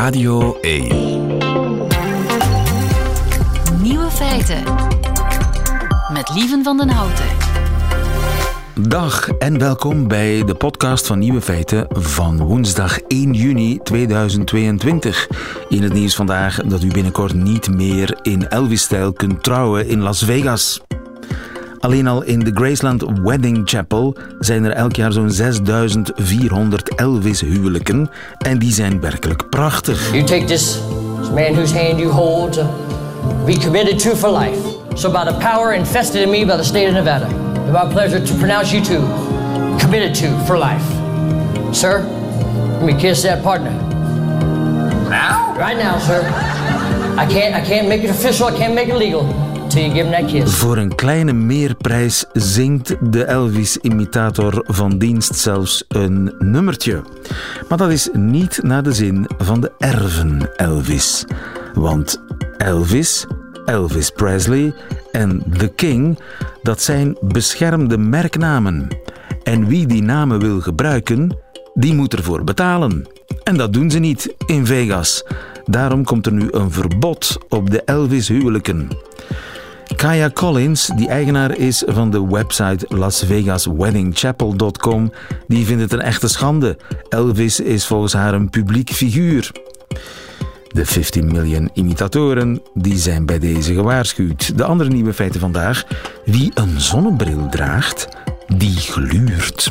Radio 1. Nieuwe feiten. Met Lieven van den Houten. Dag en welkom bij de podcast van Nieuwe Feiten van woensdag 1 juni 2022. In het nieuws vandaag dat u binnenkort niet meer in Elvis-stijl kunt trouwen in Las Vegas. Alleen al in de Graceland Wedding Chapel zijn er elk jaar zo'n 6400 Elvis-huwelijken. En die zijn werkelijk prachtig. You take this, this man whose hand you hold to be committed to for life. So by the power invested in me by the state of Nevada, it's my pleasure to pronounce you two committed to for life. Sir, let me kiss that partner. Now? Right now, sir. I can't, I can't make it official, I can't make it legal Voor een kleine meerprijs zingt de Elvis-imitator van dienst zelfs een nummertje. Maar dat is niet naar de zin van de erven Elvis. Want Elvis, Elvis Presley en The King, dat zijn beschermde merknamen. En wie die namen wil gebruiken, die moet ervoor betalen. En dat doen ze niet in Vegas. Daarom komt er nu een verbod op de Elvis-huwelijken. Kaya Collins, die eigenaar is van de website lasvegasweddingchapel.com, die vindt het een echte schande. Elvis is volgens haar een publiek figuur. De 15 miljoen imitatoren die zijn bij deze gewaarschuwd. De andere nieuwe feiten vandaag. Wie een zonnebril draagt, die gluurt.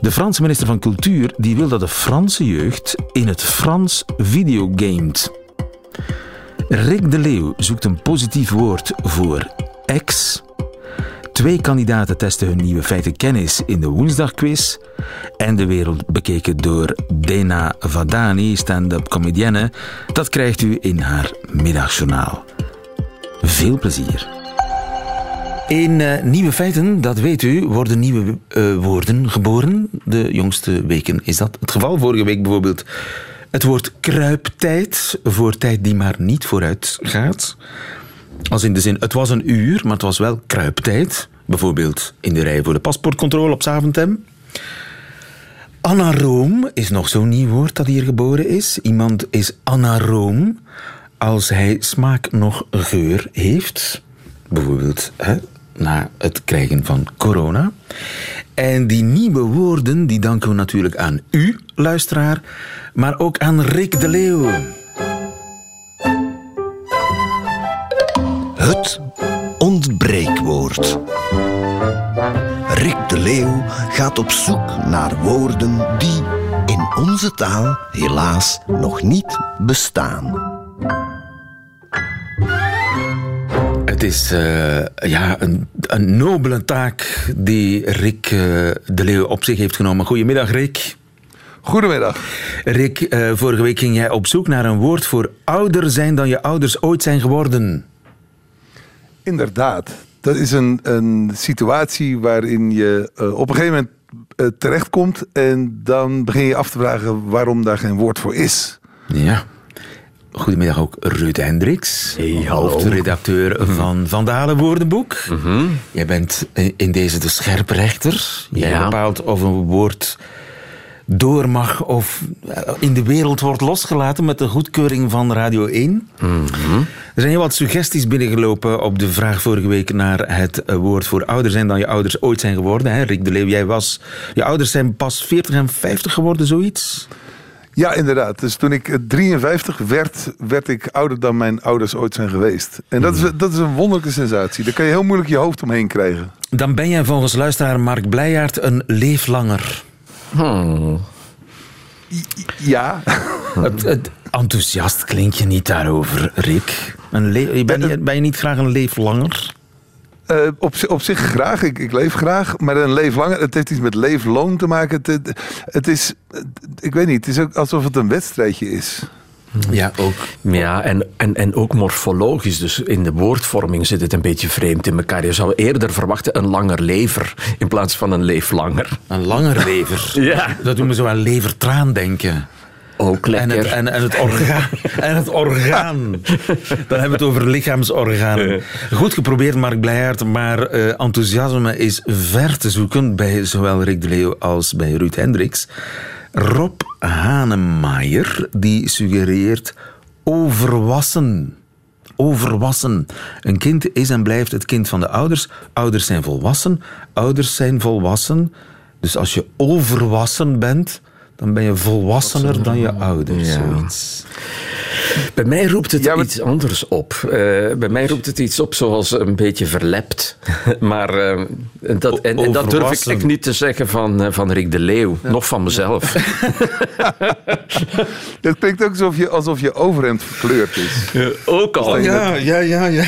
De Franse minister van Cultuur die wil dat de Franse jeugd in het Frans videogamet. Rick de Leeuw zoekt een positief woord voor ex. Twee kandidaten testen hun nieuwe feitenkennis in de woensdagquiz. En de wereld bekeken door Dena Vadani, stand-up comedienne. Dat krijgt u in haar middagjournaal. Veel plezier. In eh, nieuwe feiten, dat weet u, worden nieuwe eh, woorden geboren. De jongste weken is dat het geval. Vorige week bijvoorbeeld het woord kruiptijd, voor tijd die maar niet vooruit gaat. Als in de zin, het was een uur, maar het was wel kruiptijd. Bijvoorbeeld in de rij voor de paspoortcontrole op Zaventem. Anaroom is nog zo'n nieuw woord dat hier geboren is. Iemand is anaroom als hij smaak nog geur heeft. Bijvoorbeeld hè, na het krijgen van corona. En die nieuwe woorden die danken we natuurlijk aan u, luisteraar, maar ook aan Rick de Leeuw. Het ontbreekwoord. Rick de Leeuw gaat op zoek naar woorden die in onze taal helaas nog niet bestaan. Het is eh, ja, een, een nobele taak die Rick eh, de Leeuw op zich heeft genomen. Goedemiddag, Rick. Goedemiddag. Rick, eh, vorige week ging jij op zoek naar een woord voor ouder zijn dan je ouders ooit zijn geworden. Inderdaad. Dat is een, een situatie waarin je op een gegeven moment terechtkomt en dan begin je af te vragen waarom daar geen woord voor is. Ja. Goedemiddag ook Ruud Hendricks, hey, hoofdredacteur van Van Dalen Woordenboek. Mm Jij bent in deze de scherprechter. Jij Ja. bepaalt of een woord door mag of in de wereld wordt losgelaten met de goedkeuring van Radio 1. Er zijn heel wat suggesties binnengelopen op de vraag vorige week naar het eh, woord voor ouder zijn dan je ouders ooit zijn geworden. Hè? Rick de Leeuw, jij was... Je ouders zijn pas 40 en 50 geworden, zoiets? Ja, inderdaad. Dus toen ik eh, 53 werd, werd ik ouder dan mijn ouders ooit zijn geweest. En dat is, dat is een wonderlijke sensatie. Daar kan je heel moeilijk je hoofd omheen krijgen. Dan ben jij volgens luisteraar Mark Blijaert een leeflanger. Ja. Het, het enthousiast klink je niet daarover, Rick. Een le- je bent, niet- ben je niet graag een leeflanger? Eh, op, op zich graag. Ik, ik leef graag. Maar een leef langer. Het heeft iets met leefloon te maken. Het, het, het is. het- ik weet niet. Het is ook alsof het een wedstrijdje is. Ja, ook. Ja, en, en, en ook morfologisch. Dus in de woordvorming zit het een beetje vreemd in elkaar. Je zou eerder verwachten een langer lever in plaats van een leeflanger. Een langer lever. Ja. Dat doet me zo aan levertraan denken. Ook En lekker. het, en, en het orgaan. En het orgaan. Dan hebben we het over lichaamsorganen. Goed geprobeerd, Mark Blijaert, maar eh, enthousiasme is ver te zoeken bij zowel Rick de Leeuw als bij Ruud Hendricks. Rob Hanemaier die suggereert overwassen. Overwassen. Een kind is en blijft het kind van de ouders. Ouders zijn volwassen. Ouders zijn volwassen. Dus als je overwassen bent, dan ben je volwassener dan je ouders. Ja. Zoiets. Bij mij roept het Ja, maar- iets anders op. Eh, bij mij roept het iets op zoals een beetje verlept. maar eh, dat, en, en dat durf ik echt niet te zeggen van, eh, van Rick de Leeuw. Nog van mezelf. Het klinkt ook alsof je, alsof je overhemd verkleurd is. Ook al. Ja, ja, ja. ja.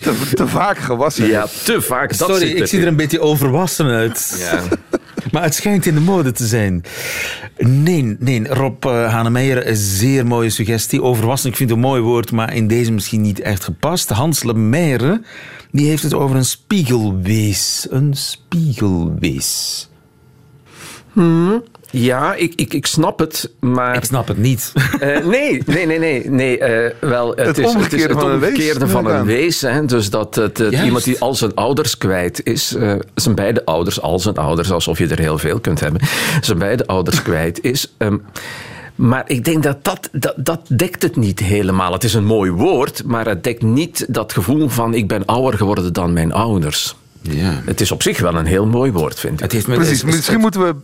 Te, te vaak gewassen. Ja, te vaak. Dat Sorry, zit ik zie er in. een beetje overwassen uit. Ja. Maar het schijnt in de mode te zijn. Nee, nee. Rob uh, een zeer mooie suggestie. Overwassen, ik vind het een mooi woord, maar in deze misschien niet echt gepast. Hans Lemaire, die heeft het over een spiegelwees. Een spiegelwees. Ja, ik, ik, ik snap het, maar... Ik snap het niet. Eh, nee, nee, nee, nee. nee eh, wel, het, Het is, het is omgekeerde het van een wees, omgekeerde van een wees. Hè? Dus dat het, het Juist. iemand die al zijn ouders kwijt is, eh, zijn beide ouders, al zijn ouders, alsof je er heel veel kunt hebben, zijn beide ouders kwijt is. ehm, maar ik denk dat dat, dat dat dekt het niet helemaal. Het is een mooi woord, maar het dekt niet dat gevoel van ik ben ouder geworden dan mijn ouders. Ja. Het is op zich wel een heel mooi woord, vind ik. Het heeft met, Precies, misschien moeten we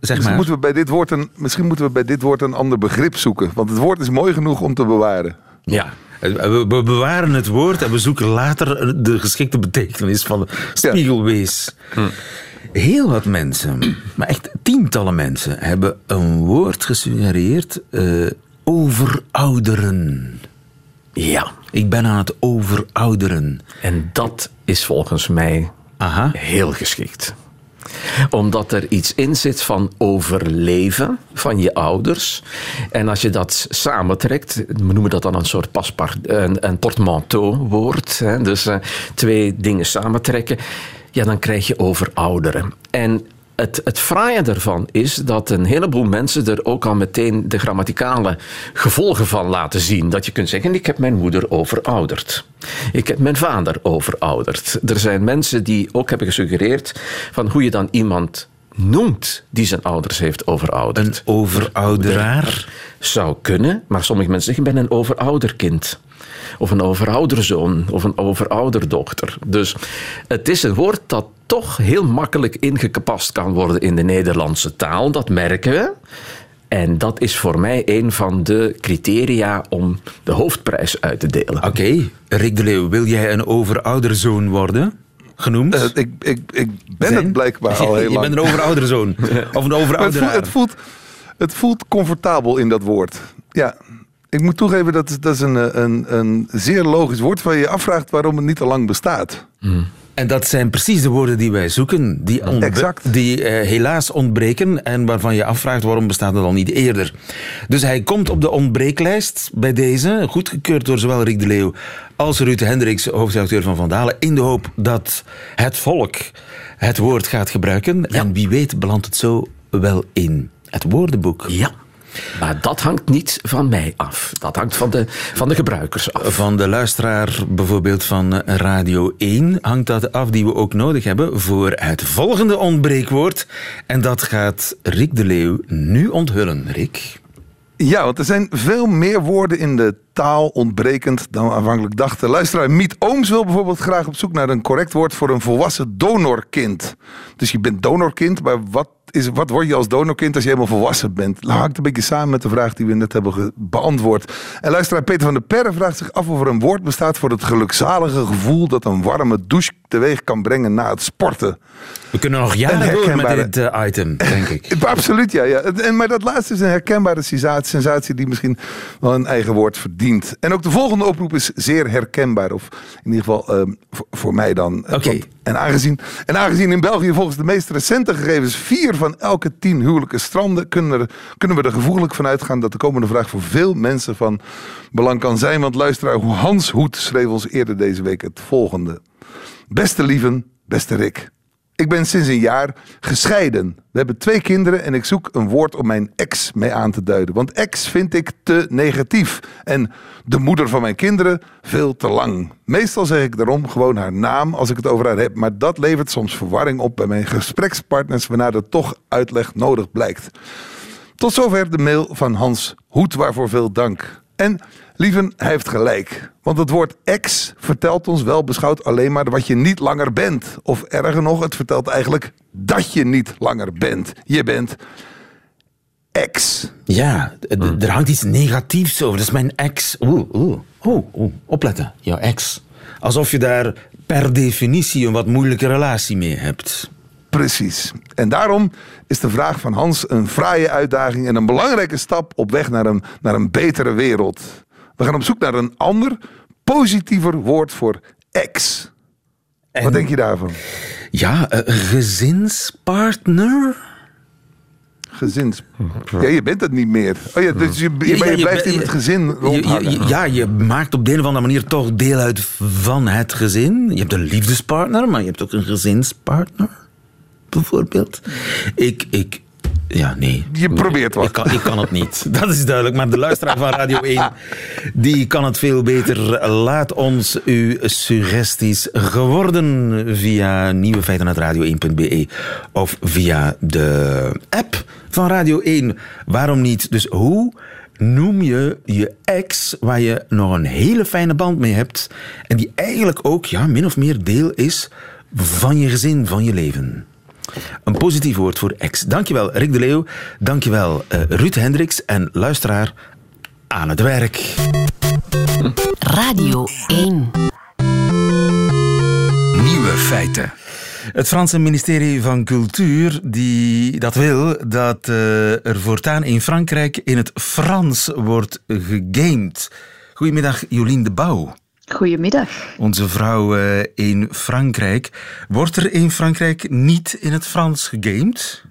Zeg Misschien maar. moeten, we bij dit woord een, misschien moeten we bij dit woord een ander begrip zoeken. Want het woord is mooi genoeg om te bewaren. Ja. We, bewaren het woord en we zoeken later de geschikte betekenis van spiegelwees. Heel wat mensen, maar echt tientallen mensen, hebben een woord gesuggereerd eh overouderen. Ja. Ik ben aan het overouderen. En dat is volgens mij Aha. heel geschikt. Omdat er iets in zit van overleven van je ouders. En als je dat samentrekt, we noemen dat dan een soort paspart, een, portmanteau-woord. Hè, dus eh, twee dingen samentrekken, ja, dan krijg je overouderen. En het, het fraaie daarvan is dat een heleboel mensen er ook al meteen de grammaticale gevolgen van laten zien. Dat je kunt zeggen, ik heb mijn moeder overouderd. Ik heb mijn vader overouderd. Er zijn mensen die ook hebben gesuggereerd van hoe je dan iemand noemt die zijn ouders heeft overouderd. Een overouderaar. Zou kunnen, maar sommige mensen zeggen, ik ben een overouderkind. Of een overouderzoon, of een overouderdochter. Dus het is een woord dat toch heel makkelijk ingepast kan worden in de Nederlandse taal. Dat merken we. En dat is voor mij een van de criteria om de hoofdprijs uit te delen. Oké, Rick de Leeuw, wil jij een overouderzoon worden? Genoemd? Eh, ik, ik, ik ben Zijn? het blijkbaar al heel Je lang. bent een overouderzoon. Of een Maar het, voelt, het, voelt, het voelt comfortabel in dat woord. Ja, ik moet toegeven dat is, dat is een, een, een zeer logisch woord waar je je afvraagt waarom het niet al lang bestaat. En dat zijn precies de woorden die wij zoeken, die, Exact. die eh, helaas ontbreken en waarvan je afvraagt waarom bestaat het al niet eerder. Dus hij komt op de ontbreeklijst bij deze, goedgekeurd door zowel Rick de Leeuw als Ruud Hendricks, hoofdredacteur van Vandalen, in de hoop dat het volk het woord gaat gebruiken. En wie weet belandt het zo wel in het woordenboek. Ja, maar dat hangt niet van mij af. Dat hangt van de, van de gebruikers af. Van de luisteraar bijvoorbeeld van eh, Radio 1 hangt dat af die we ook nodig hebben voor het volgende ontbreekwoord. En dat gaat Rick de Leeuw nu onthullen. Rick? Ja, want er zijn veel meer woorden in de ontbrekend dan we aanvankelijk dachten. Luisteraar Miet Ooms wil bijvoorbeeld graag op zoek naar een correct woord voor een volwassen donorkind. Dus je bent donorkind, maar wat, is, wat word je als donorkind als je helemaal volwassen bent? Hangt een beetje samen met de vraag die we net hebben beantwoord. En luisteraar Peter van der Perre vraagt zich af of er een woord bestaat voor het gelukzalige gevoel dat een warme douche teweeg kan brengen na het sporten. We kunnen nog jaren door met dit eh, item, denk ik. Absoluut, ja. ja. En, maar dat laatste is een herkenbare sensatie die misschien wel een eigen woord verdient. En ook de volgende oproep is zeer herkenbaar. Of in ieder geval ehm, voor, voor mij dan. Oké. Want- En aangezien, en aangezien in België volgens de meest recente gegevens vier van elke tien huwelijken stranden, kunnen, er, kunnen we er gevoeglijk van uitgaan dat de komende vraag voor veel mensen van belang kan zijn. Want luisteraar Hans Hoed schreef ons eerder deze week het volgende. Beste lieven, beste Rick. Ik ben sinds een jaar gescheiden. We hebben twee kinderen en ik zoek een woord om mijn ex mee aan te duiden. Want ex vind ik te negatief. En de moeder van mijn kinderen veel te lang. Meestal zeg ik daarom gewoon haar naam als ik het over haar heb. Maar dat levert soms verwarring op bij mijn gesprekspartners... waarna er toch uitleg nodig blijkt. Tot zover de mail van Hans Hoed, waarvoor veel dank. En lieven, hij heeft gelijk. Want het woord ex vertelt ons wel beschouwd alleen maar wat je niet langer bent. Of erger nog, het vertelt eigenlijk dat je niet langer bent. Je bent ex. Ja, er hangt iets negatiefs over. Dat is mijn ex. Oeh, oeh, oeh, oeh. Opletten, jouw ex. Alsof je daar per definitie een wat moeilijke relatie mee hebt. Precies. En daarom is de vraag van Hans een fraaie uitdaging en een belangrijke stap op weg naar een, naar een betere wereld. We gaan op zoek naar een ander, positiever woord voor ex. Wat En- denk je daarvan? Ja, eh, gezinspartner? Gezins. Ja, je bent het niet meer. Oh ja, dus je, je, Ja, maar ja, je je blijft in het gezin rondhangen. ja, je maakt op de een of andere manier toch deel uit van het gezin. Je hebt een liefdespartner, maar je hebt ook een gezinspartner. Bijvoorbeeld. Ik, ik, ja, nee. Je probeert wat. Ik kan, ik kan het niet. Dat is duidelijk. Maar de luisteraar van Radio 1, die kan het veel beter. Laat ons uw suggesties geworden via nieuwefeitenuitradio1.be of via de app van Radio 1. Waarom niet? Dus hoe noem je je ex waar je nog een hele fijne band mee hebt en die eigenlijk ook ja, min of meer deel is van je gezin, van je leven? Een positief woord voor ex. Dankjewel, Rick de Leeuw. Dankjewel, eh Ruud Hendricks. En luisteraar, aan het werk. Radio 1. Nieuwe feiten. Het Franse ministerie van Cultuur die dat wil dat eh, er voortaan in Frankrijk in het Frans wordt gegamed. Goedemiddag, Jolien de Bouw. Goedemiddag. Onze vrouw eh, in Frankrijk. Wordt er in Frankrijk niet in het Frans gegamed?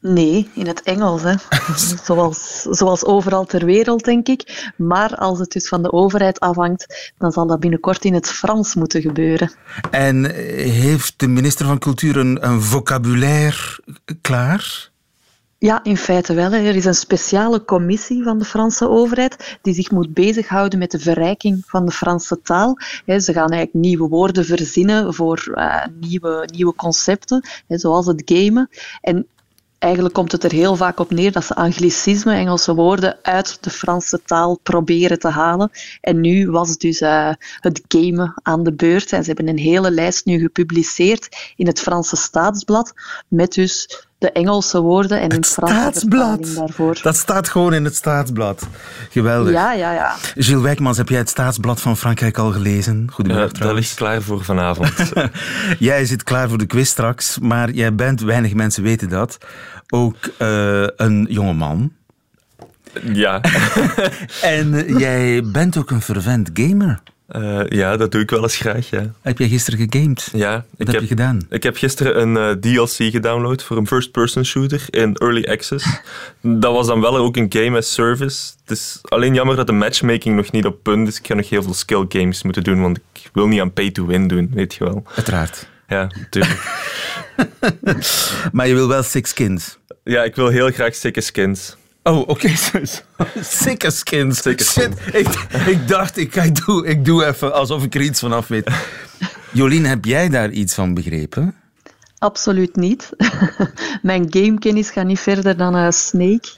Nee, in het Engels, hè. zoals, zoals overal ter wereld, denk ik. Maar als het dus van de overheid afhangt, dan zal dat binnenkort in het Frans moeten gebeuren. En eh, heeft de minister van Cultuur een, een vocabulaire klaar? Ja, in feite wel. Er is een speciale commissie van de Franse overheid die zich moet bezighouden met de verrijking van de Franse taal. Ze gaan eigenlijk nieuwe woorden verzinnen voor eh, nieuwe, nieuwe concepten, zoals het gamen. En eigenlijk komt het er heel vaak op neer dat ze anglicismen, Engelse woorden, uit de Franse taal proberen te halen. En nu was dus eh, het gamen aan de beurt. En ze hebben een hele lijst nu gepubliceerd in het Franse Staatsblad, met dus de Engelse woorden en in Het staatsblad. daarvoor. Dat staat gewoon in het staatsblad. Geweldig. Ja, ja, ja. Gilles Wijkmans, heb jij het staatsblad van Frankrijk al gelezen? Goedemiddag dat trouwens. ligt klaar voor vanavond. Jij zit klaar voor de quiz straks, maar jij bent, weinig mensen weten dat, ook eh, een jonge man. ja. En eh, jij bent ook een fervent gamer. Eh, ja, dat doe ik wel eens graag, ja. Heb jij gisteren gegamed? Ja, Wat ik heb, je gedaan? Ik heb gisteren een eh, DLC gedownload voor een first-person shooter in Early Access. Dat was dan wel ook een game as service. Het is alleen jammer dat de matchmaking nog niet op punt is. Ik ga nog heel veel skill games moeten doen, want ik wil niet aan pay-to-win doen, weet je wel. Uiteraard. Ja, natuurlijk. Maar je wil wel six skins. ja, ik wil heel graag sikke skins. Oh, oké. Sikke skins. Sikke Shit, ik, ik dacht, ik, ik, doe, ik doe even alsof ik er iets van af weet. Jolien, heb jij daar iets van begrepen? Absoluut niet. Mijn gamekennis gaat niet verder dan eh, Snake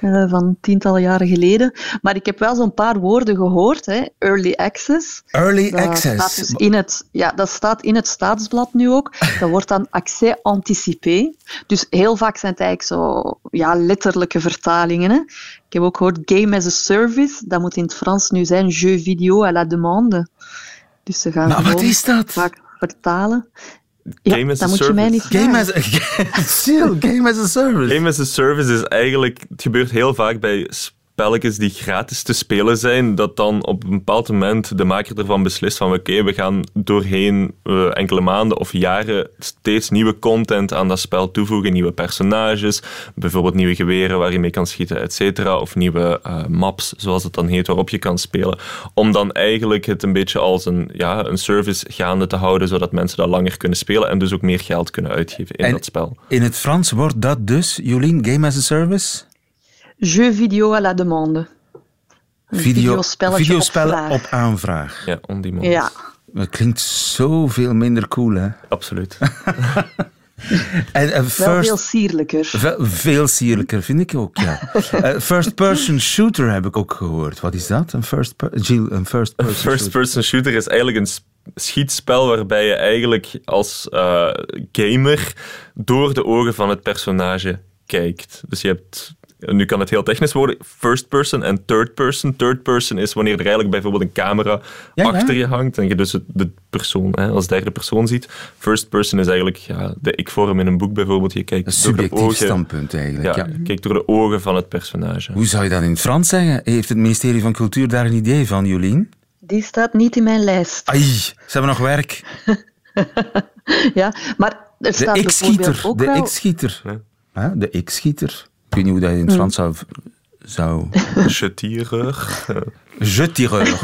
eh, van tientallen jaren geleden. Maar ik heb wel zo'n paar woorden gehoord. Hè. Early access. Early Dat access. Staat dus in het, ja, dat staat in het staatsblad nu ook. Dat wordt dan accès anticipé. Dus heel vaak zijn het eigenlijk zo ja, letterlijke vertalingen. Hè. Ik heb ook gehoord game as a service. Dat moet in het Frans nu zijn jeu vidéo à la demande. Dus ze gaan Maar wat gewoon is dat? vaak vertalen. Ja, Game as dat a moet je mij niet service. Game as, Chill, game as a service. Game as a service is eigenlijk, het gebeurt heel vaak bij spelletjes die gratis te spelen zijn, dat dan op een bepaald moment de maker ervan beslist van oké, we gaan doorheen eh, enkele maanden of jaren steeds nieuwe content aan dat spel toevoegen, nieuwe personages, bijvoorbeeld nieuwe geweren waar je mee kan schieten, et cetera, of nieuwe eh, maps, zoals het dan heet, waarop je kan spelen, om dan eigenlijk het een beetje als een, ja, een service gaande te houden, zodat mensen dat langer kunnen spelen en dus ook meer geld kunnen uitgeven in En- dat spel. In het Frans wordt dat dus, Jolien, game as a service? Jeu vidéo à la demande. Een Video, videospelletje videospel op vraag. op aanvraag. Ja, on demand. Ja. Dat klinkt zoveel minder cool, hè? Absoluut. En, Wel veel sierlijker. Ve- Veel sierlijker, vind ik ook, ja. Eh, first-person shooter heb ik ook gehoord. Wat is dat? Een first-person een first-person shooter? First-person shooter is eigenlijk een schietspel waarbij je eigenlijk als eh, gamer door de ogen van het personage kijkt. Dus je hebt, nu kan het heel technisch worden, first person en third person. Third person is wanneer er eigenlijk bijvoorbeeld een camera Ja, ja. achter je hangt en je dus het- de persoon hè, als derde persoon ziet. First person is eigenlijk ja, de ik-vorm in een boek bijvoorbeeld. Je kijkt Een door de subjectief ogen, standpunt eigenlijk. ja, Ja. je kijkt door de ogen van het personage. Hoe zou je dat in het Frans zeggen? Heeft het ministerie van Cultuur daar een idee van, Jolien? Die staat niet in mijn lijst. Ai, ze hebben nog werk. Ja, maar er De staat bijvoorbeeld X-schieter. ook De wel... X-schieter. Ja. Hè, De X-schieter. Ik weet niet hoe dat in het Frans zou... zou... Je tireur.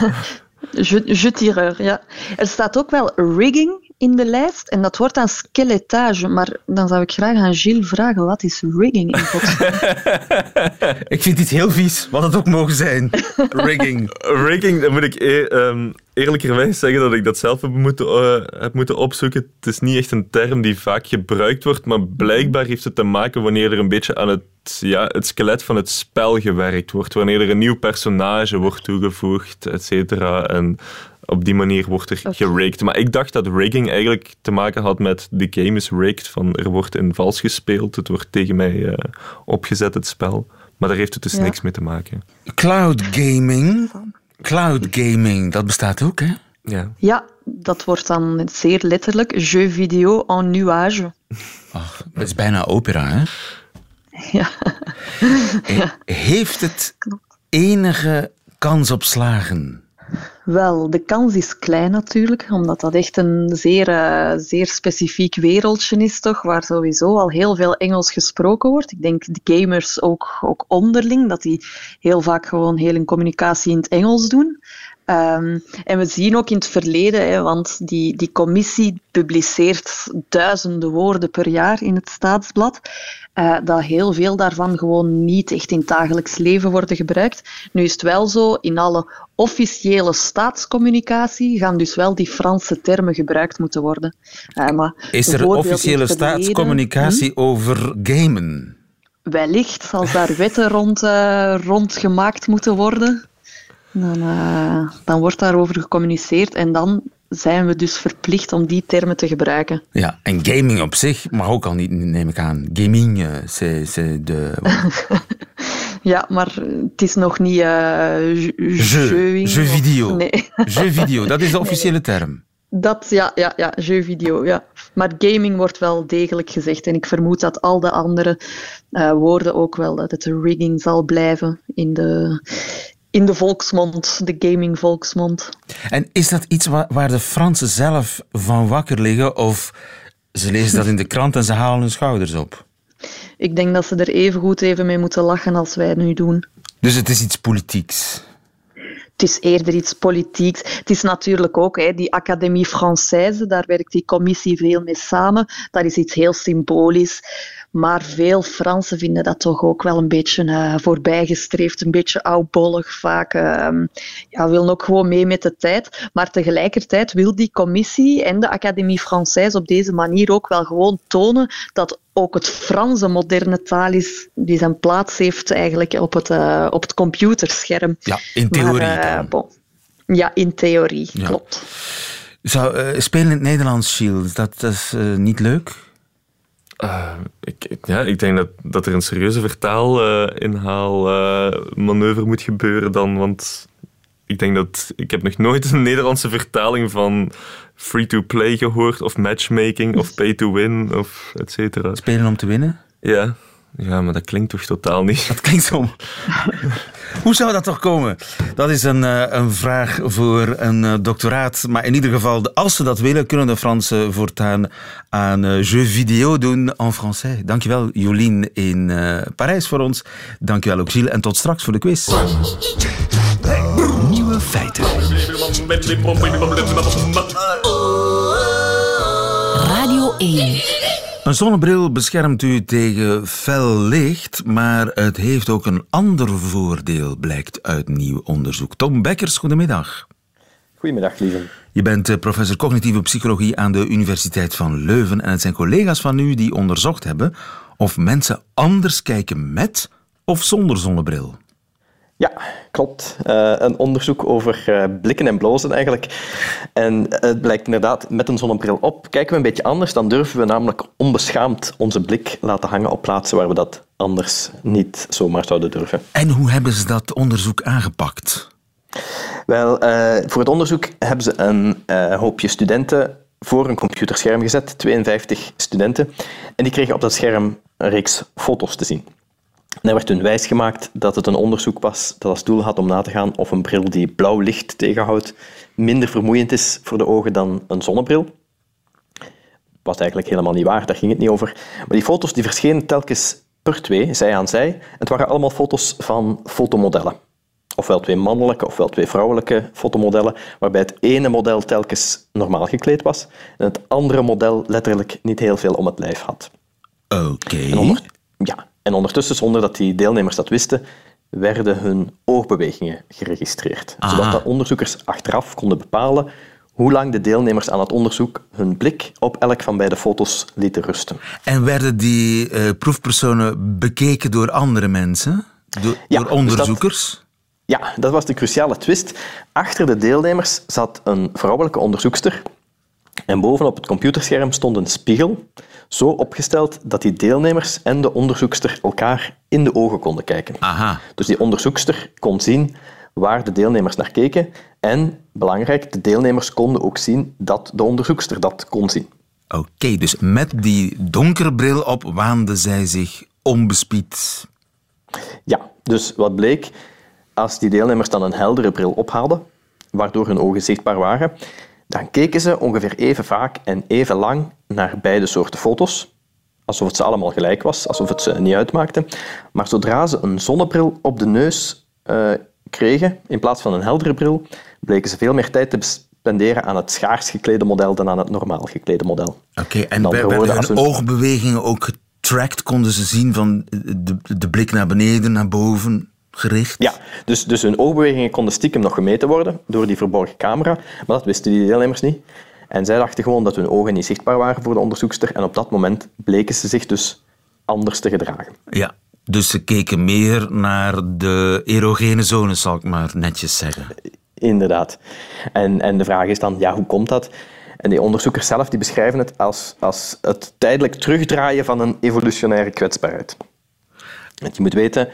Je, je tireur, ja. Er staat ook wel rigging in de lijst en dat wordt aan skeletage. Maar dan zou ik graag aan Gilles vragen, wat is rigging in godsnaam? Ik vind dit heel vies, wat het ook mogen zijn. Rigging. Rigging, dan moet ik e- ehm, eerlijkerwijs zeggen dat ik dat zelf heb moeten, eh, heb moeten opzoeken. Het is niet echt een term die vaak gebruikt wordt, maar blijkbaar heeft het te maken wanneer er een beetje aan het, ja, het skelet van het spel gewerkt wordt. Wanneer er een nieuw personage wordt toegevoegd, et cetera. En op die manier wordt er Oké. gerigged. Maar ik dacht dat rigging eigenlijk te maken had met de game is rigged. Van er wordt in vals gespeeld, het wordt tegen mij eh, opgezet, het spel. Maar daar heeft het dus Ja. niks mee te maken. Cloud gaming. Cloud gaming, dat bestaat ook, hè? Ja. Ja, dat wordt dan zeer letterlijk jeu vidéo en nuage. Ach, dat is bijna opera, hè? Ja. He- Heeft het enige kans op slagen? Wel, de kans is klein natuurlijk, omdat dat echt een zeer, eh, zeer specifiek wereldje is, toch, waar sowieso al heel veel Engels gesproken wordt. Ik denk de gamers ook, ook onderling, dat die heel vaak gewoon heel hun communicatie in het Engels doen. Ehm, en we zien ook in het verleden, hè, want die, die commissie publiceert duizenden woorden per jaar in het staatsblad, eh, dat heel veel daarvan gewoon niet echt in het dagelijks leven worden gebruikt. Nu is het wel zo, in alle officiële staatscommunicatie gaan dus wel die Franse termen gebruikt moeten worden. Eh, maar Is er officiële staatscommunicatie over gamen? Wellicht, als daar wetten rond, eh, rond gemaakt moeten worden, dan, eh, dan wordt daarover gecommuniceerd en dan zijn we dus verplicht om die termen te gebruiken. Ja, en gaming op zich mag ook al niet, neem ik aan. Gaming, eh, c'est c'est de... Ja, maar het is nog niet eh Jeu, jeu video. Nee, Jeu video, dat is de officiële term. dat, ja, ja, ja, jeu video, ja. Maar gaming wordt wel degelijk gezegd en ik vermoed dat al de andere eh, woorden ook wel, dat het rigging zal blijven in de, in de volksmond, de gaming volksmond. En is dat iets wa- waar de Fransen zelf van wakker liggen? Of ze lezen dat in de krant en ze halen hun schouders op? Ik denk dat ze er even goed even mee moeten lachen als wij het nu doen. Dus het is iets politieks. Het is eerder iets politieks. Het is natuurlijk ook hè, die Académie Française, daar werkt die commissie veel mee samen. Dat is iets heel symbolisch. Maar veel Fransen vinden dat toch ook wel een beetje eh, voorbijgestreefd, een beetje oudbollig vaak. ehm ja, willen ook gewoon mee met de tijd. Maar tegelijkertijd wil die commissie en de Académie Française op deze manier ook wel gewoon tonen dat ook het Frans een moderne taal is die zijn plaats heeft eigenlijk op het, eh, op het computerscherm. Ja, in theorie Maar, eh, bon. Ja, in theorie, Ja. klopt. Zou, spelen in het Nederlands, Gilles, dat, dat is niet leuk? Eh, ik, ik- ja, ik denk dat, dat er een serieuze vertaalinhaalmanoeuvre moet gebeuren dan, want ik denk dat ik heb nog nooit een Nederlandse vertaling van free-to-play gehoord of matchmaking of pay-to-win of et cetera. Spelen om te winnen? Ja. Ja, maar dat klinkt toch totaal niet. Dat klinkt zo. Hoe zou dat toch komen? Dat is een, eh, een vraag voor een eh, doctoraat. Maar in ieder geval, als ze dat willen, kunnen de Fransen voortaan aan eh, jeux vidéo doen en français. Dankjewel, Jolien in eh, Parijs voor ons. Dankjewel ook, Gilles. En tot straks voor de quiz. Nieuwe feiten. Radio 1. Een zonnebril beschermt u tegen fel licht, maar het heeft ook een ander voordeel, blijkt uit nieuw onderzoek. Tom Bekkers, goedemiddag. Goedemiddag, lieve. Je bent eh, professor cognitieve psychologie aan de Universiteit van Leuven. En het zijn collega's van u die onderzocht hebben of mensen anders kijken met of zonder zonnebril. Ja, klopt. Uh, een onderzoek over uh, blikken en blozen eigenlijk. En het blijkt inderdaad, met een zonnebril op kijken we een beetje anders. Dan durven we namelijk onbeschaamd onze blik laten hangen op plaatsen waar we dat anders niet zomaar zouden durven. En hoe hebben ze dat onderzoek aangepakt? Wel, uh, voor het onderzoek hebben ze een hoopje studenten voor een computerscherm gezet, 52 studenten. En die kregen op dat scherm een reeks foto's te zien. En er werd toen wijsgemaakt dat het een onderzoek was dat als doel had om na te gaan of een bril die blauw licht tegenhoudt minder vermoeiend is voor de ogen dan een zonnebril. Was eigenlijk helemaal niet waar, daar ging het niet over. Maar die foto's die verschenen telkens per twee, zij aan zij. Het waren allemaal foto's van fotomodellen. Ofwel twee mannelijke ofwel twee vrouwelijke fotomodellen, waarbij het ene model telkens normaal gekleed was en het andere model letterlijk niet heel veel om het lijf had. Oké. Ja, en ondertussen, zonder dat die deelnemers dat wisten, werden hun oogbewegingen geregistreerd. Zodat de onderzoekers achteraf konden bepalen hoe lang de deelnemers aan het onderzoek hun blik op elk van beide foto's lieten rusten. En werden die uh, proefpersonen bekeken door andere mensen? Door, ja, door onderzoekers? Dus dat, ja, dat was de cruciale twist. Achter de deelnemers zat een vrouwelijke onderzoekster en bovenop het computerscherm stond een spiegel zo opgesteld dat die deelnemers en de onderzoekster elkaar in de ogen konden kijken. Aha. Dus die onderzoekster kon zien waar de deelnemers naar keken en, belangrijk, de deelnemers konden ook zien dat de onderzoekster dat kon zien. Oké, dus met die donkere bril op waande zij zich onbespied. Ja, dus wat bleek, als die deelnemers dan een heldere bril ophaalden, waardoor hun ogen zichtbaar waren, dan keken ze ongeveer even vaak en even lang naar beide soorten foto's, alsof het ze allemaal gelijk was, alsof het ze niet uitmaakte. Maar zodra ze een zonnebril op de neus uh, kregen, in plaats van een heldere bril, bleken ze veel meer tijd te spenderen aan het schaars geklede model dan aan het normaal geklede model. Oké, en werden hun, hun oogbewegingen ook getracked? Konden ze zien van de, de blik naar beneden, naar boven? Gericht. Ja, dus, dus hun oogbewegingen konden stiekem nog gemeten worden door die verborgen camera, maar dat wisten die deelnemers niet. En zij dachten gewoon dat hun ogen niet zichtbaar waren voor de onderzoekster en op dat moment bleken ze zich dus anders te gedragen. Ja, dus ze keken meer naar de erogene zones, zal ik maar netjes zeggen. Inderdaad. En, en de vraag is dan, ja, hoe komt dat? En die onderzoekers zelf die beschrijven het als, als het tijdelijk terugdraaien van een evolutionaire kwetsbaarheid. Want je moet weten,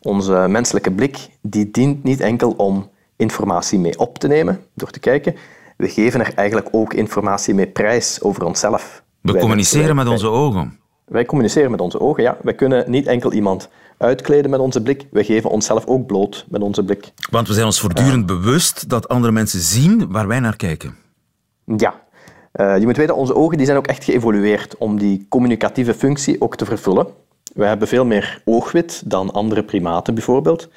onze menselijke blik die dient niet enkel om informatie mee op te nemen door te kijken. We geven er eigenlijk ook informatie mee prijs over onszelf. We communiceren met onze ogen. Wij communiceren met onze ogen, ja. Wij kunnen niet enkel iemand uitkleden met onze blik, wij geven onszelf ook bloot met onze blik. Want we zijn ons voortdurend bewust dat andere mensen zien waar wij naar kijken. Ja. Uh, je moet weten, onze ogen die zijn ook echt geëvolueerd om die communicatieve functie ook te vervullen. We hebben veel meer oogwit dan andere primaten bijvoorbeeld,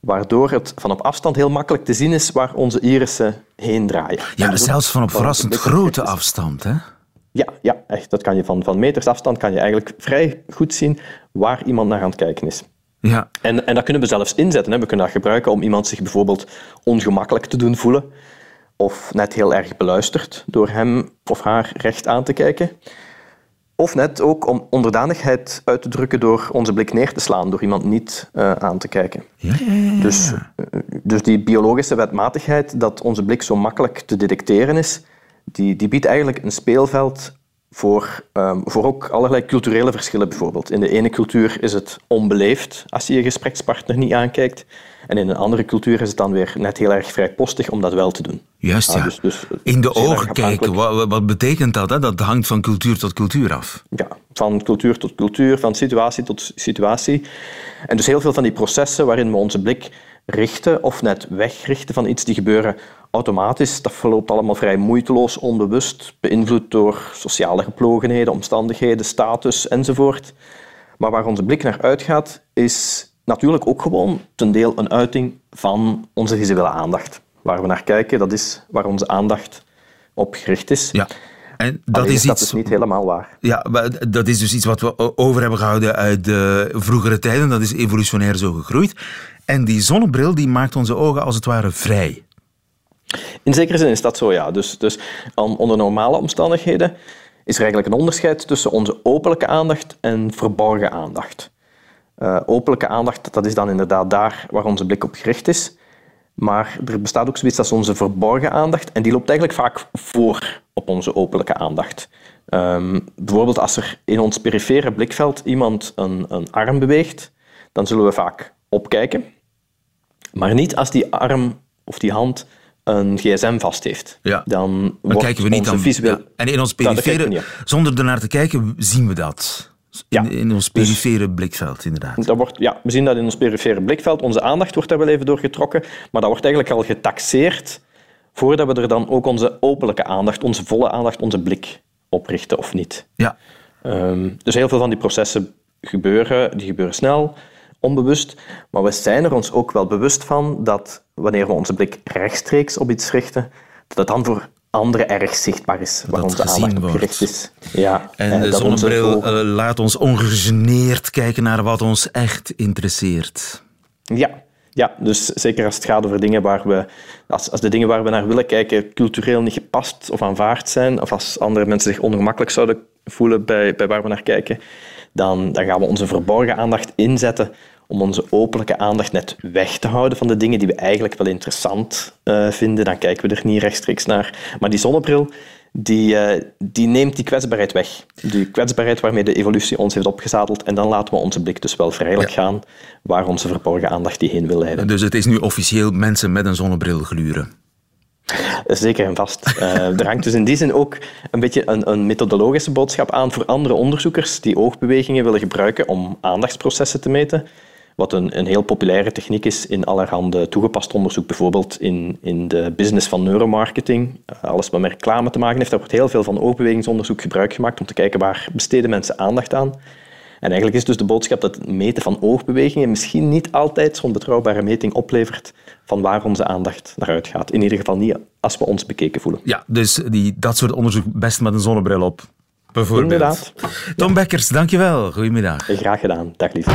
waardoor het van op afstand heel makkelijk te zien is waar onze irissen heen draaien. Ja, dus zelfs van op verrassend grote afstand, hè? Ja, ja, echt. Dat kan je van, van meters afstand kan je eigenlijk vrij goed zien waar iemand naar aan het kijken is. Ja. En, en dat kunnen we zelfs inzetten. Hè. We kunnen dat gebruiken om iemand zich bijvoorbeeld ongemakkelijk te doen voelen of net heel erg beluisterd door hem of haar recht aan te kijken. Of net ook om onderdanigheid uit te drukken door onze blik neer te slaan, door iemand niet uh, aan te kijken. Ja, ja, ja, dus, dus die biologische wetmatigheid dat onze blik zo makkelijk te detecteren is, die, die biedt eigenlijk een speelveld voor, um, voor ook allerlei culturele verschillen bijvoorbeeld. In de ene cultuur is het onbeleefd als je je gesprekspartner niet aankijkt. En in een andere cultuur is het dan weer net heel erg vrijpostig om dat wel te doen. Juist, ah, ja. dus, dus in de ogen kijken, wat, wat, betekent dat? Hè? Dat hangt van cultuur tot cultuur af. Ja, van cultuur tot cultuur, van situatie tot situatie. En dus heel veel van die processen waarin we onze blik richten of net wegrichten van iets, die gebeuren automatisch. Dat verloopt allemaal vrij moeiteloos, onbewust, beïnvloed door sociale geplogenheden, omstandigheden, status enzovoort. Maar waar onze blik naar uitgaat, is natuurlijk ook gewoon ten deel een uiting van onze visuele aandacht. Waar we naar kijken, dat is waar onze aandacht op gericht is. Ja. En dat is, dat is niet helemaal waar. Ja, dat is dus iets wat we over hebben gehouden uit de vroegere tijden. Dat is evolutionair zo gegroeid. En die zonnebril die maakt onze ogen als het ware vrij. In zekere zin is dat zo, ja. Dus, dus onder normale omstandigheden is er eigenlijk een onderscheid tussen onze openlijke aandacht en verborgen aandacht. Uh, openlijke aandacht, dat is dan inderdaad daar waar onze blik op gericht is. Maar er bestaat ook zoiets als onze verborgen aandacht en die loopt eigenlijk vaak voor op onze openlijke aandacht. Um, bijvoorbeeld als er in ons perifere blikveld iemand een, een arm beweegt, dan zullen we vaak opkijken. Maar niet als die arm of die hand een gsm vast heeft. Ja. Dan, dan kijken we niet visueel... En in ons perifere, zonder ernaar te kijken, zien we dat. In, in ons dus- perifere blikveld, inderdaad. Dat wordt, ja, we zien dat in ons perifere blikveld. Onze aandacht wordt daar wel even doorgetrokken, maar dat wordt eigenlijk al getaxeerd voordat we er dan ook onze openlijke aandacht, onze volle aandacht, onze blik oprichten of niet. Ja. Um, dus heel veel van die processen gebeuren, die gebeuren snel, onbewust, maar we zijn er ons ook wel bewust van dat wanneer we onze blik rechtstreeks op iets richten, dat het dan voor anderen erg zichtbaar is waar onze aandacht op gericht is. Ja, en de zonnebril onze... Eh, laat ons ongegeneerd kijken naar wat ons echt interesseert. Ja, ja, dus zeker als het gaat over dingen waar we, als, als de dingen waar we naar willen kijken cultureel niet gepast of aanvaard zijn, of als andere mensen zich ongemakkelijk zouden voelen bij, bij waar we naar kijken, dan, dan gaan we onze verborgen aandacht inzetten om onze openlijke aandacht net weg te houden van de dingen die we eigenlijk wel interessant uh, vinden. Dan kijken we er niet rechtstreeks naar. Maar die zonnebril, die, uh, die neemt die kwetsbaarheid weg. Die kwetsbaarheid waarmee de evolutie ons heeft opgezadeld. En dan laten we onze blik dus wel vrijelijk gaan waar onze verborgen aandacht die heen wil leiden. Dus het is nu officieel mensen met een zonnebril gluren? Zeker en vast. Uh, er hangt dus in die zin ook een beetje een, een, methodologische boodschap aan voor andere onderzoekers die oogbewegingen willen gebruiken om aandachtsprocessen te meten. Wat een, een heel populaire techniek is in allerhande toegepast onderzoek, bijvoorbeeld in, in de business van neuromarketing. Eh, alles wat met reclame te maken heeft, daar wordt heel veel van oogbewegingsonderzoek gebruik gemaakt om te kijken waar besteden mensen aandacht aan. En eigenlijk is dus de boodschap dat het meten van oogbewegingen misschien niet altijd zo'n betrouwbare meting oplevert van waar onze aandacht naar uitgaat. In ieder geval niet als we ons bekeken voelen. Ja, dus die, dat soort onderzoek best met een zonnebril op. Bijvoorbeeld. Inderdaad. Tom Bekkers, dankjewel. Goedemiddag. Graag gedaan. Dag lief.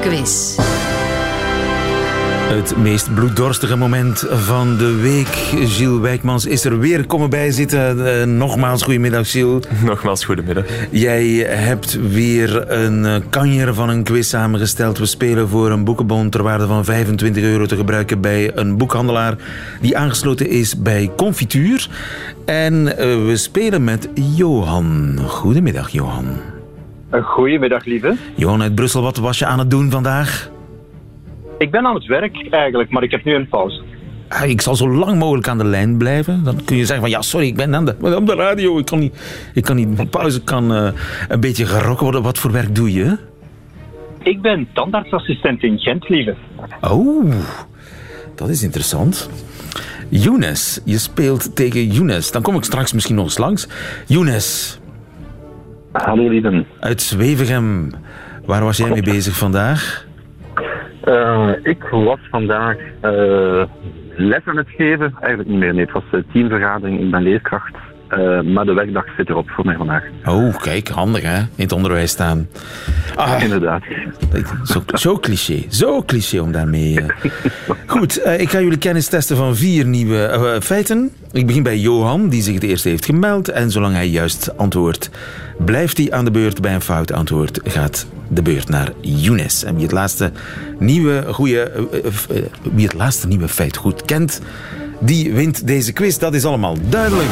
Woensdagquiz. Het meest bloeddorstige moment van de week. Gilles Wijkmans is er weer komen bij zitten. Uh, nogmaals, goedemiddag Gilles. Nogmaals, goedemiddag. Jij hebt weer een uh, kanjer van een quiz samengesteld. We spelen voor een boekenbon ter waarde van 25 euro te gebruiken bij een boekhandelaar die aangesloten is bij Confituur. En uh, we spelen met Johan. Goedemiddag, Johan. Goedemiddag, lieve. Johan uit Brussel, wat was je aan het doen vandaag? Ik ben aan het werk eigenlijk, maar ik heb nu een pauze. Ah, ik zal zo lang mogelijk aan de lijn blijven. Dan kun je zeggen van ja, sorry, ik ben aan de, op de radio. Ik kan niet, ik kan niet pauze kan uh, een beetje gerokken worden. Wat voor werk doe je? Ik ben tandartsassistent in Gent, lieve. Oh, dat is interessant. Younes, je speelt tegen Younes. Dan kom ik straks misschien nog eens langs. Younes. Hallo, lieve. Uit Zwevegem. Waar was jij mee bezig vandaag? Uh, ik was vandaag uh, les aan het geven. Eigenlijk niet meer. Nee, het was een teamvergadering. Ik ben leerkracht. Uh, maar de werkdag zit erop voor mij vandaag. Oh, kijk, handig hè, in het onderwijs staan. Ah, Inderdaad. Zo, zo, cliché, zo cliché om daarmee... Uh... Goed, uh, ik ga jullie kennis testen van vier nieuwe feiten. Ik begin bij Johan, die zich het eerste heeft gemeld. En zolang hij juist antwoordt, blijft hij aan de beurt. Bij een fout antwoord gaat de beurt naar Younes. En wie het laatste nieuwe, goede, wie het laatste nieuwe feit goed kent, die wint deze quiz. Dat is allemaal duidelijk.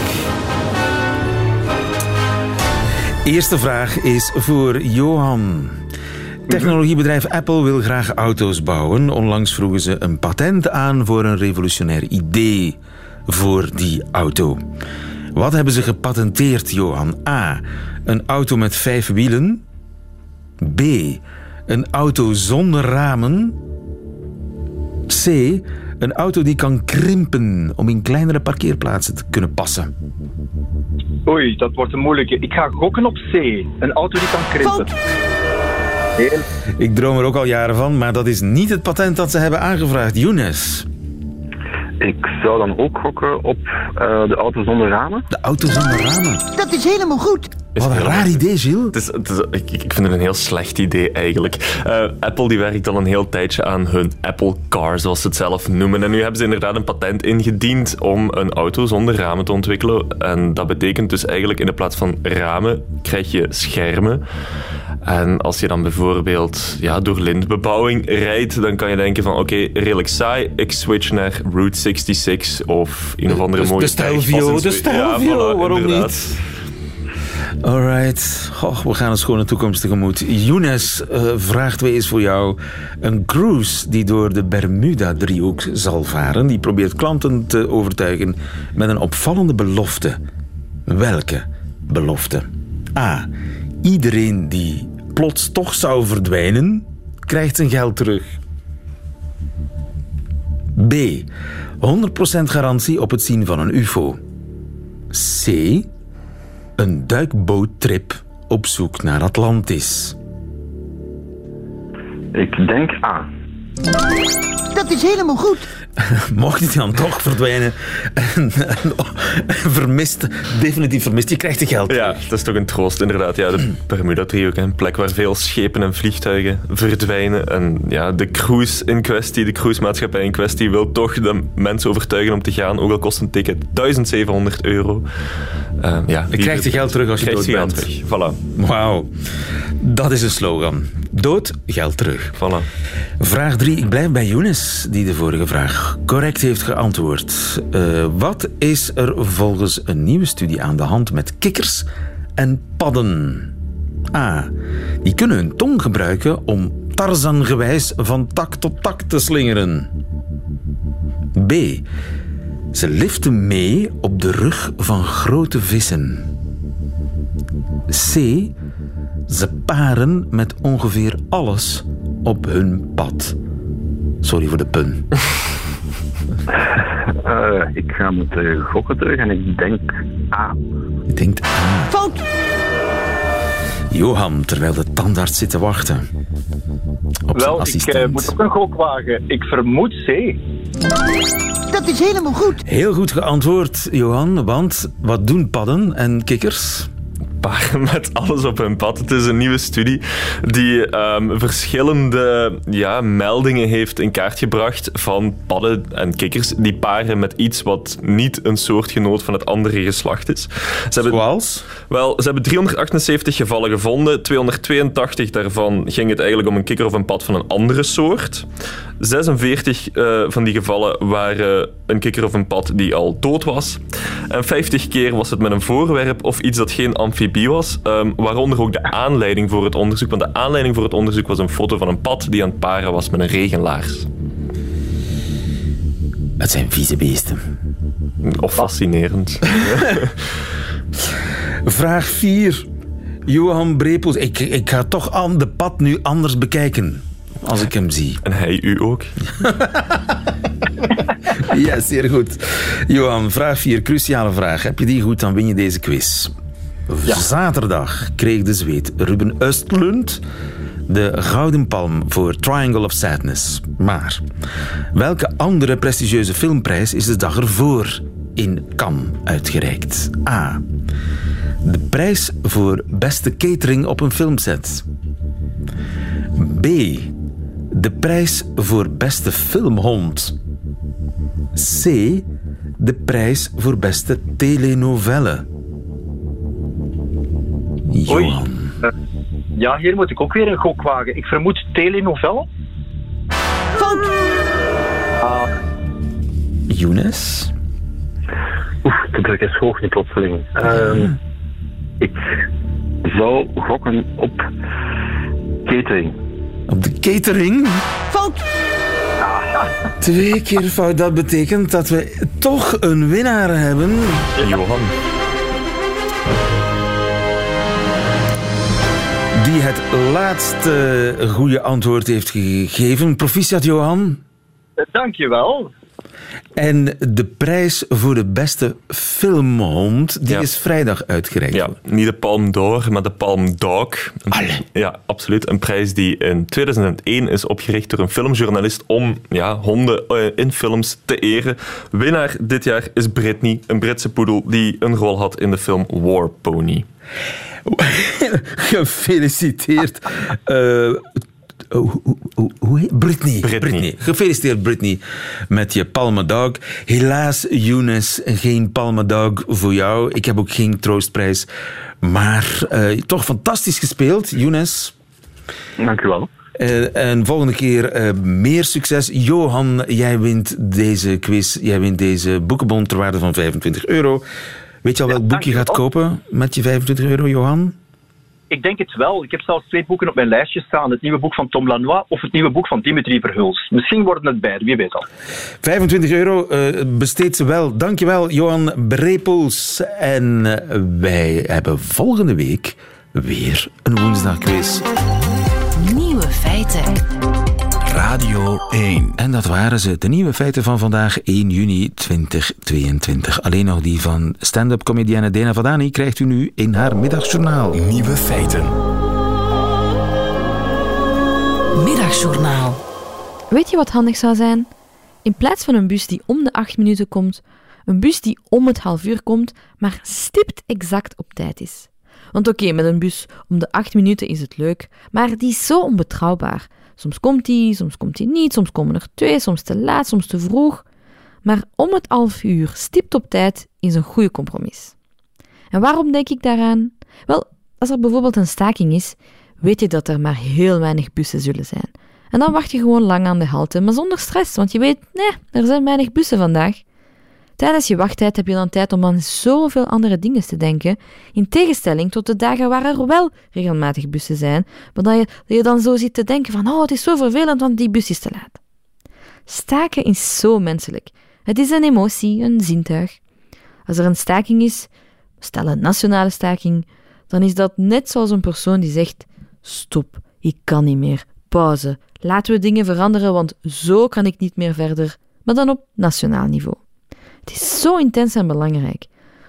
Eerste vraag is voor Johan. Technologiebedrijf Apple wil graag auto's bouwen. Onlangs vroegen ze een patent aan voor een revolutionair idee voor die auto. Wat hebben ze gepatenteerd, Johan? A. Een auto met vijf wielen. B. Een auto zonder ramen. C. Een auto die kan krimpen om in kleinere parkeerplaatsen te kunnen passen. Oei, dat wordt een moeilijke. Ik ga gokken op C. Een auto die kan krimpen. Ik droom er ook al jaren van, maar dat is niet het patent dat ze hebben aangevraagd. Younes. Ik zou dan ook gokken op uh, de auto zonder ramen. De auto zonder ramen? Dat is helemaal goed. is Wat een raar idee, Gilles. Het is, het is- ik, ik vind het een heel slecht idee eigenlijk. Eh, Apple die werkt al een heel tijdje aan hun Apple Car, zoals ze het zelf noemen. En nu hebben ze inderdaad een patent ingediend om een auto zonder ramen te ontwikkelen. En dat betekent dus eigenlijk in de plaats van ramen krijg je schermen. En als je dan bijvoorbeeld ja, door lintbebouwing rijdt, dan kan je denken van oké, redelijk saai, ik switch naar Route 66 of een of andere De- mooie de Stelvio, de. Ja, Stelvio, voilà, waarom inderdaad. niet? Alright. Goh, we gaan een schone toekomst tegemoet. Younes, eh, vraag 2 is voor jou. Een cruise die door de Bermuda-driehoek zal varen... die probeert klanten te overtuigen met een opvallende belofte. Welke belofte? A. Iedereen die plots toch zou verdwijnen... krijgt zijn geld terug. B. 100% garantie op het zien van een ufo. C. Een duikboottrip op zoek naar Atlantis. Ik denk A. Dat is helemaal goed. Mocht hij dan toch verdwijnen en, en- en vermist, definitief vermist, je krijgt het geld. Ja, dat is toch een troost, inderdaad. Ja, de Bermuda-driehoek, een plek waar veel schepen en vliegtuigen verdwijnen. En ja, de cruise in kwestie, de cruisemaatschappij in kwestie, wil toch de mensen overtuigen om te gaan, ook al kost een ticket 1700 euro. Eh, ja, Je krijgt je geld terug als je dood je bent. terug. Voilà. Wauw, dat is een slogan. Dood, geld terug. Voilà. Vraag 3. Ik blijf bij Younes, die de vorige vraag correct heeft geantwoord. Eh, wat is er volgens een nieuwe studie aan de hand met kikkers en padden? A. Die kunnen hun tong gebruiken om Tarzan-gewijs van tak tot tak te slingeren. B. Ze liften mee op de rug van grote vissen. C. Ze paren met ongeveer alles op hun pad. Sorry voor de pun. Eh, ik ga moeten gokken terug en ik denk A. Ik denk A. Fout. Johan, terwijl de tandarts zit te wachten. Op zijn Wel, ik eh, moet ook een gok wagen. Ik vermoed C. Dat is helemaal goed. Heel goed geantwoord, Johan, want wat doen padden en kikkers? Paren met alles op hun pad. Het is een nieuwe studie die ehm, verschillende ja, meldingen heeft in kaart gebracht van padden en kikkers die paren met iets wat niet een soortgenoot van het andere geslacht is. Ze hebben, Zoals? Wel, ze hebben 378 gevallen gevonden. 282 daarvan ging het eigenlijk om een kikker of een pad van een andere soort. 46 eh, van die gevallen waren een kikker of een pad die al dood was. En 50 keer was het met een voorwerp of iets dat geen amfibie was. ehm, waaronder ook de aanleiding voor het onderzoek. Want de aanleiding voor het onderzoek was een foto van een pad die aan het paren was met een regenlaars. Het zijn vieze beesten. Of fascinerend. Vraag 4. Johan Brepels. Ik, ik ga toch aan de pad nu anders bekijken. Als ik hem zie. En hij u ook. Ja, zeer goed. Johan, vraag 4. Cruciale vraag. Heb je die goed, dan win je deze quiz. Zaterdag kreeg de Zweed Ruben Östlund de Gouden Palm voor Triangle of Sadness. Maar welke andere prestigieuze filmprijs is de dag ervoor in Cannes uitgereikt? A. De prijs voor beste catering op een filmset. B. De prijs voor beste filmhond. C. De prijs voor beste telenovelle. Johan. Eh, ja, hier moet ik ook weer een gok wagen. Ik vermoed telenovelle. Fout. Ah, Younes? Oef, de druk is hoog nu plotseling. Ehm, ik zou gokken op catering. Op de catering? Fout. Twee keer fout. Dat betekent dat we toch een winnaar hebben. Johan. Die het laatste goede antwoord heeft gegeven. Proficiat, Johan. eh, dankjewel. En de prijs voor de beste filmhond, die Ja. is vrijdag uitgereikt. Ja, niet de Palm d'Or, maar de Palm Dog. Ja, absoluut. Een prijs die in 2001 is opgericht door een filmjournalist om ja, honden eh, in films te eren. Winnaar dit jaar is Britney, een Britse poedel die een rol had in de film War Pony. Gefeliciteerd. Uh, hoe, hoe, hoe heet Britney. Britney. Britney. Gefeliciteerd, Britney, met je Palme Dog. Helaas, Younes, geen Palme Dog voor jou. Ik heb ook geen troostprijs. Maar uh, toch fantastisch gespeeld, Younes. Dank u wel. Uh, en volgende keer uh, meer succes. Johan, jij wint deze quiz. Jij wint deze boekenbon ter waarde van 25 euro. Weet je al welk boek je gaat kopen met je 25 euro, Johan? Ik denk het wel. Ik heb zelfs twee boeken op mijn lijstje staan. Het nieuwe boek van Tom Lanois of het nieuwe boek van Dimitri Verhulst. Misschien worden het beide, wie weet al. 25 euro uh, besteedt ze wel. Dankjewel, Johan Brepels. En wij hebben volgende week weer een woensdagquiz. Nieuwe feiten. Radio 1. En dat waren ze, de nieuwe feiten van vandaag, 1 juni 2022. Alleen nog die van stand-up comedienne Dena Vadani krijgt u nu in haar middagjournaal. Nieuwe feiten. Middagjournaal. Weet je wat handig zou zijn? In plaats van een bus die om de 8 minuten komt, een bus die om het half uur komt, maar stipt exact op tijd is. Want oké, met een bus om de 8 minuten is het leuk, maar die is zo onbetrouwbaar. Soms komt hij, soms komt hij niet, soms komen er twee, soms te laat, soms te vroeg. Maar om het half uur, stipt op tijd, is een goede compromis. En waarom denk ik daaraan? Wel, als er bijvoorbeeld een staking is, weet je dat er maar heel weinig bussen zullen zijn. En dan wacht je gewoon lang aan de halte, maar zonder stress, want je weet, nee, er zijn weinig bussen vandaag. Tijdens je wachttijd heb je dan tijd om aan zoveel andere dingen te denken, in tegenstelling tot de dagen waar er wel regelmatig bussen zijn, maar dat je, je dan zo zit te denken van, oh, het is zo vervelend, want die bus is te laat. Staken is zo menselijk. Het is een emotie, een zintuig. Als er een staking is, stel een nationale staking, dan is dat net zoals een persoon die zegt, stop, ik kan niet meer, pauze, laten we dingen veranderen, want zo kan ik niet meer verder, maar dan op nationaal niveau. Het is zo intens en belangrijk.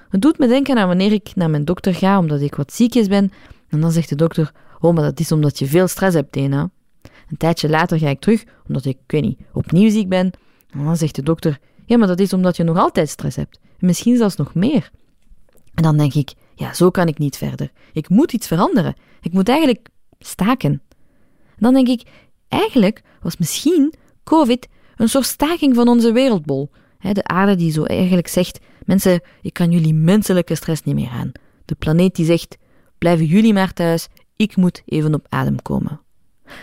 Het doet me denken aan wanneer ik naar mijn dokter ga omdat ik wat ziekjes ben. En dan zegt de dokter: Oh, maar dat is omdat je veel stress hebt, Dena. Een tijdje later ga ik terug omdat ik, ik weet niet, opnieuw ziek ben. En dan zegt de dokter: Ja, maar dat is omdat je nog altijd stress hebt. En misschien zelfs nog meer. En dan denk ik: Ja, zo kan ik niet verder. Ik moet iets veranderen. Ik moet eigenlijk staken. En dan denk ik: Eigenlijk was misschien COVID een soort staking van onze wereldbol. De aarde die zo eigenlijk zegt: Mensen, ik kan jullie menselijke stress niet meer aan. De planeet die zegt: Blijven jullie maar thuis, ik moet even op adem komen.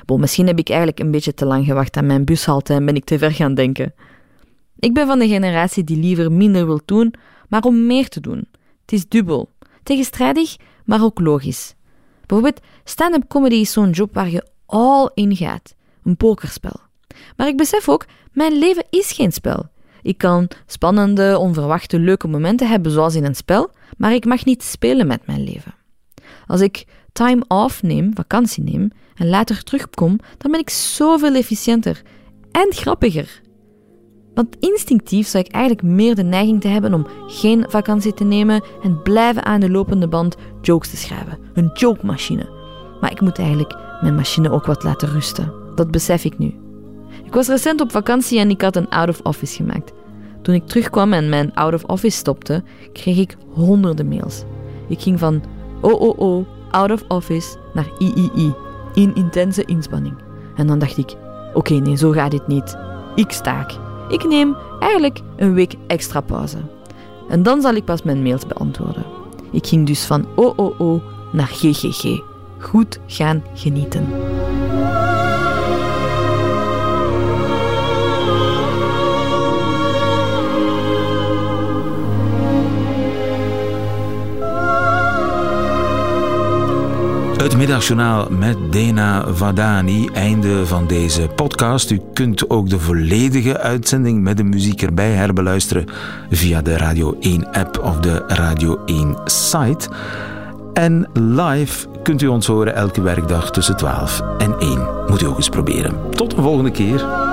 Bon, misschien heb ik eigenlijk een beetje te lang gewacht aan mijn bushalte en ben ik te ver gaan denken. Ik ben van de generatie die liever minder wil doen, maar om meer te doen. Het is dubbel. Tegenstrijdig, maar ook logisch. Bijvoorbeeld, stand-up comedy is zo'n job waar je all in gaat. Een pokerspel. Maar ik besef ook, mijn leven is geen spel. Ik kan spannende, onverwachte, leuke momenten hebben zoals in een spel, maar ik mag niet spelen met mijn leven. Als ik time off neem, vakantie neem, en later terugkom, dan ben ik zoveel efficiënter en grappiger. Want instinctief zou ik eigenlijk meer de neiging te hebben om geen vakantie te nemen en blijven aan de lopende band jokes te schrijven. Een joke-machine. Maar ik moet eigenlijk mijn machine ook wat laten rusten. Dat besef ik nu. Ik was recent op vakantie en ik had een out-of-office gemaakt. Toen ik terugkwam en mijn out-of-office stopte, kreeg ik honderden mails. Ik ging van OOO, out-of-office, naar III, in intense inspanning. En dan dacht ik, oké, nee, zo gaat dit niet. Ik staak. Ik neem eigenlijk een week extra pauze. En dan zal ik pas mijn mails beantwoorden. Ik ging dus van OOO naar GGG. Goed gaan genieten. Het middagjournaal met Dena Vadani. Einde van deze podcast. U kunt ook de volledige uitzending met de muziek erbij herbeluisteren via de Radio 1 app of de Radio 1 site. En live kunt u ons horen elke werkdag tussen 12 en 1. Moet u ook eens proberen. Tot de volgende keer.